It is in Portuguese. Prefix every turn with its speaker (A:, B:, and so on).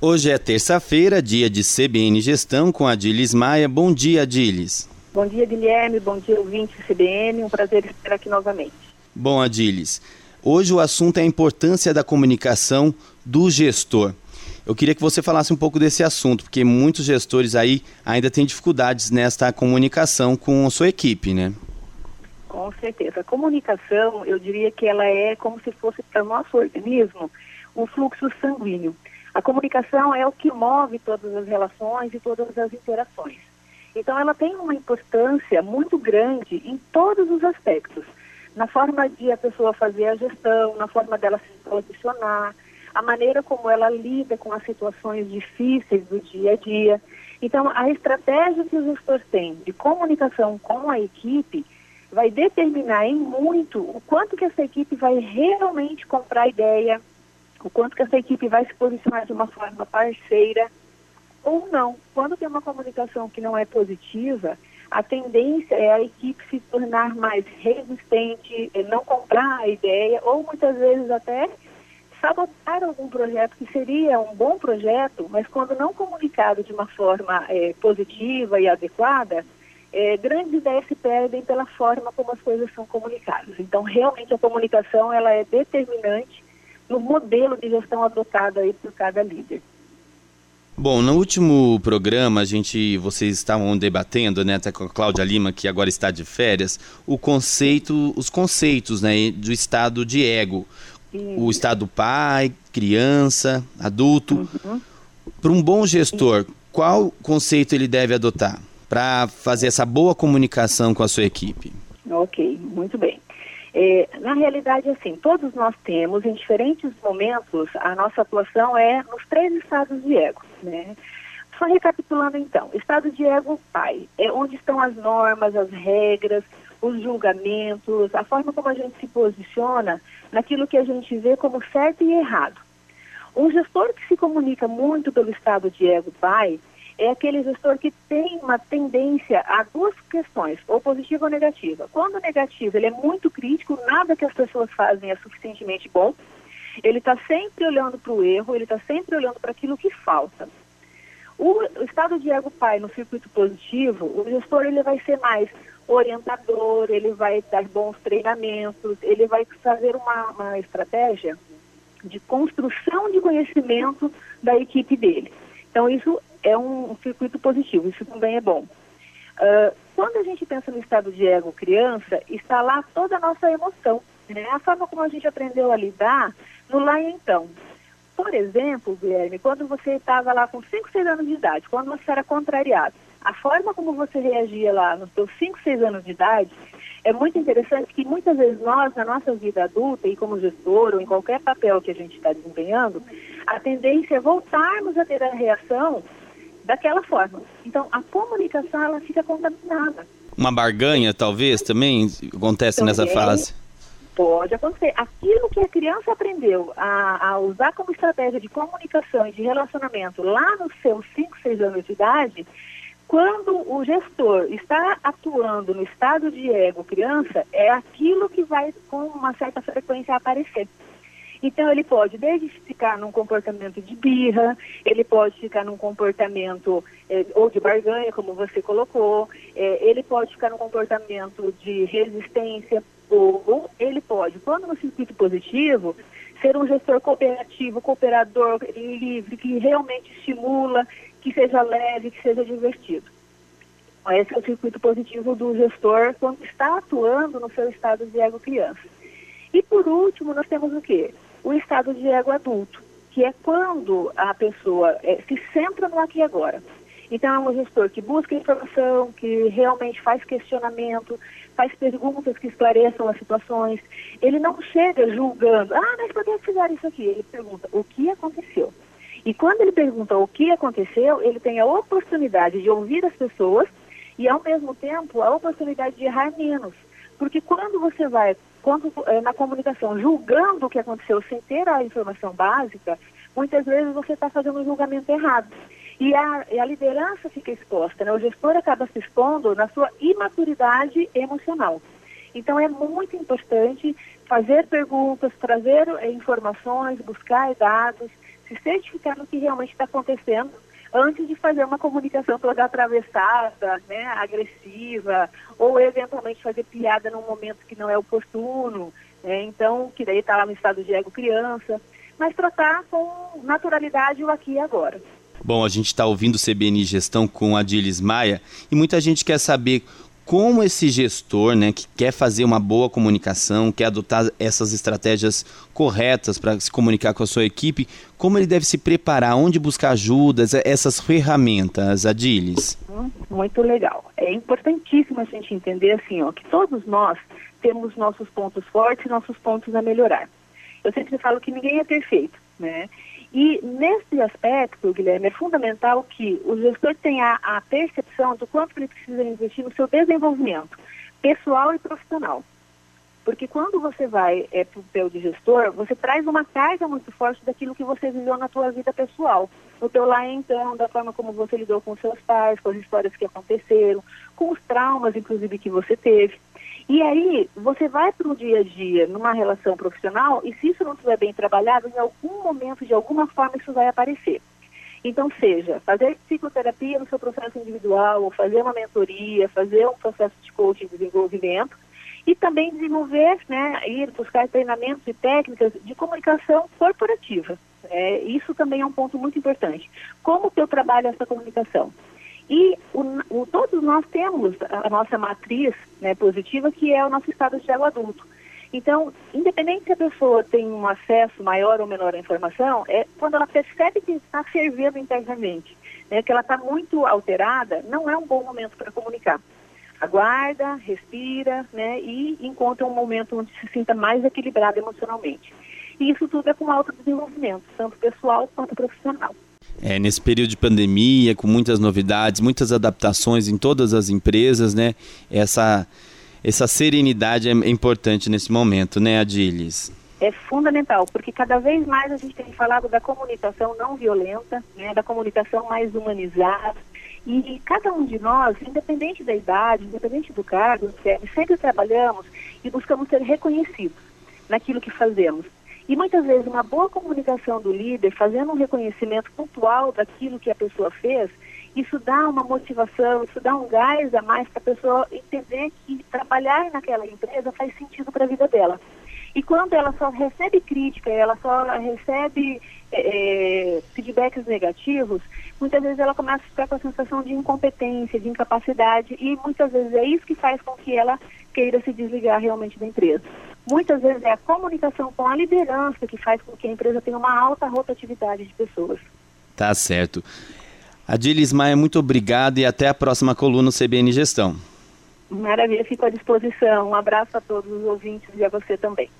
A: Hoje é terça-feira, dia de CBN Gestão com a Dilis Maia. Bom dia, Dilis.
B: Bom dia, Guilherme. Bom dia, ouvinte CBN. Um prazer estar aqui novamente.
A: Bom, Adilis, hoje o assunto é a importância da comunicação do gestor. Eu queria que você falasse um pouco desse assunto, porque muitos gestores aí ainda têm dificuldades nesta comunicação com a sua equipe, né?
B: Com certeza. A comunicação, eu diria que ela é como se fosse para o nosso organismo um fluxo sanguíneo. A comunicação é o que move todas as relações e todas as interações. Então, ela tem uma importância muito grande em todos os aspectos. Na forma de a pessoa fazer a gestão, na forma dela se posicionar, a maneira como ela lida com as situações difíceis do dia a dia. Então, a estratégia que o gestor tem de comunicação com a equipe vai determinar em muito o quanto que essa equipe vai realmente comprar ideia, o quanto que essa equipe vai se posicionar de uma forma parceira ou não. Quando tem uma comunicação que não é positiva, a tendência é a equipe se tornar mais resistente, não comprar a ideia ou muitas vezes até sabotar algum projeto que seria um bom projeto, mas quando não comunicado de uma forma é, positiva e adequada, é, grandes ideias se perdem pela forma como as coisas são comunicadas. Então, realmente a comunicação ela é determinante no modelo de gestão adotado aí por cada líder.
A: Bom, no último programa a gente, vocês estavam debatendo, né, até com a Cláudia Lima que agora está de férias, o conceito, os conceitos, né, do estado de ego, Sim. o estado pai, criança, adulto. Uhum. Para um bom gestor, qual conceito ele deve adotar para fazer essa boa comunicação com a sua equipe?
B: Ok, muito bem. É, na realidade, assim, todos nós temos, em diferentes momentos, a nossa atuação é nos três estados de ego, né? Só recapitulando então, estado de ego pai, é onde estão as normas, as regras, os julgamentos, a forma como a gente se posiciona naquilo que a gente vê como certo e errado. Um gestor que se comunica muito pelo estado de ego pai, é aquele gestor que tem uma tendência a duas questões, ou positiva ou negativa. Quando negativo, ele é muito crítico, nada que as pessoas fazem é suficientemente bom. Ele está sempre olhando para o erro, ele está sempre olhando para aquilo que falta. O, estado de ego pai no circuito positivo, o gestor ele vai ser mais orientador, ele vai dar bons treinamentos, ele vai fazer uma, uma estratégia de construção de conhecimento da equipe dele. Então, isso é um, um circuito positivo, isso também é bom. Uh, quando a gente pensa no estado de ego criança, está lá toda a nossa emoção, né? a forma como a gente aprendeu a lidar no lá e então. Por exemplo, Guilherme, quando você estava lá com 5, 6 anos de idade, quando você era contrariado, a forma como você reagia lá nos seus 5, 6 anos de idade é muito interessante que muitas vezes nós, na nossa vida adulta e como gestor ou em qualquer papel que a gente está desempenhando, a tendência é voltarmos a ter a reação daquela forma. Então, a comunicação ela fica contaminada.
A: Uma barganha, talvez, também acontece também nessa fase?
B: Pode acontecer. Aquilo que a criança aprendeu a, a, usar como estratégia de comunicação e de relacionamento lá nos seus 5, 6 anos de idade, quando o gestor está atuando no estado de ego criança, é aquilo que vai com uma certa frequência aparecer. Então, ele pode desde ficar num comportamento de birra, ele pode ficar num comportamento é, ou de barganha, como você colocou, é, ele pode ficar num comportamento de resistência, ou ele pode, quando no circuito positivo, ser um gestor cooperativo, cooperador, livre, que realmente estimula, que seja leve, que seja divertido. Esse é o circuito positivo do gestor quando está atuando no seu estado de ego criança. E por último, nós temos o quê? O estado de ego adulto, que é quando a pessoa é, se centra no aqui e agora. Então, é um gestor que busca informação, que realmente faz questionamento, faz perguntas que esclareçam as situações. Ele não chega julgando, ah, mas por que fizeram isso aqui? Ele pergunta, o que aconteceu? E quando ele pergunta o que aconteceu, ele tem a oportunidade de ouvir as pessoas e, ao mesmo tempo, a oportunidade de errar menos. Porque quando você vai quando, é, na comunicação julgando o que aconteceu sem ter a informação básica, muitas vezes você está fazendo um julgamento errado. E a, e a, liderança fica exposta, né? o gestor acaba se expondo na sua imaturidade emocional. Então é muito importante fazer perguntas, trazer é, informações, buscar dados, se certificar do que realmente está acontecendo antes de fazer uma comunicação toda atravessada, né, agressiva, ou eventualmente fazer piada num momento que não é oportuno, né, então, que daí está lá no estado de ego criança, mas tratar com naturalidade o aqui e agora.
A: Bom, a gente está ouvindo o CBN Gestão com a Dilis Maia e muita gente quer saber como esse gestor, né, que quer fazer uma boa comunicação, quer adotar essas estratégias corretas para se comunicar com a sua equipe, como ele deve se preparar, onde buscar ajuda, essas ferramentas, Adilis?
B: Muito legal. É importantíssimo a gente entender assim, ó, que todos nós temos nossos pontos fortes e nossos pontos a melhorar. Eu sempre falo que ninguém é perfeito, né? E nesse aspecto, Guilherme, é fundamental que o gestor tenha a percepção do quanto ele precisa investir no seu desenvolvimento pessoal e profissional. Porque quando você vai é, para o papel de gestor, você traz uma carga muito forte daquilo que você viveu na tua vida pessoal. No teu lá então, da forma como você lidou com seus pais, com as histórias que aconteceram, com os traumas, inclusive, que você teve. E aí, você vai para o dia a dia numa relação profissional e se isso não estiver bem trabalhado, em algum momento, de alguma forma, isso vai aparecer. Então, seja fazer psicoterapia no seu processo individual, ou fazer uma mentoria, fazer um processo de coaching de desenvolvimento, e também desenvolver, né, ir buscar treinamentos e técnicas de comunicação corporativa. É, isso também é um ponto muito importante. Como que eu trabalho essa comunicação? E o, o, todos nós temos a nossa matriz né, positiva, que é o nosso estado de ego adulto. Então, independente se a pessoa tem um acesso maior ou menor à informação, é quando ela percebe que está fervendo internamente, né, que ela está muito alterada, não é um bom momento para comunicar. Aguarda, respira né, e encontra um momento onde se sinta mais equilibrado emocionalmente. E isso tudo é com autodesenvolvimento, tanto pessoal quanto profissional.
A: É, nesse período de pandemia, com muitas novidades, muitas adaptações em todas as empresas, né? Essa, essa serenidade é importante nesse momento, né, Adilis?
B: É fundamental, porque cada vez mais a gente tem falado da comunicação não violenta, né, da comunicação mais humanizada. E cada um de nós, independente da idade, independente do cargo, sempre trabalhamos e buscamos ser reconhecidos naquilo que fazemos. E muitas vezes uma boa comunicação do líder, fazendo um reconhecimento pontual daquilo que a pessoa fez, isso dá uma motivação, isso dá um gás a mais para a pessoa entender que trabalhar naquela empresa faz sentido para a vida dela. E quando ela só recebe crítica, ela só recebe é, feedbacks negativos, muitas vezes ela começa a ficar com a sensação de incompetência, de incapacidade, e muitas vezes é isso que faz com que ela queira se desligar realmente da empresa. Muitas vezes é a comunicação com a liderança que faz com que a empresa tenha uma alta rotatividade de pessoas.
A: Tá certo. Adilis Maia, muito obrigado e até a próxima coluna CBN Gestão.
B: Maravilha, fico à disposição. Um abraço a todos os ouvintes e a você também.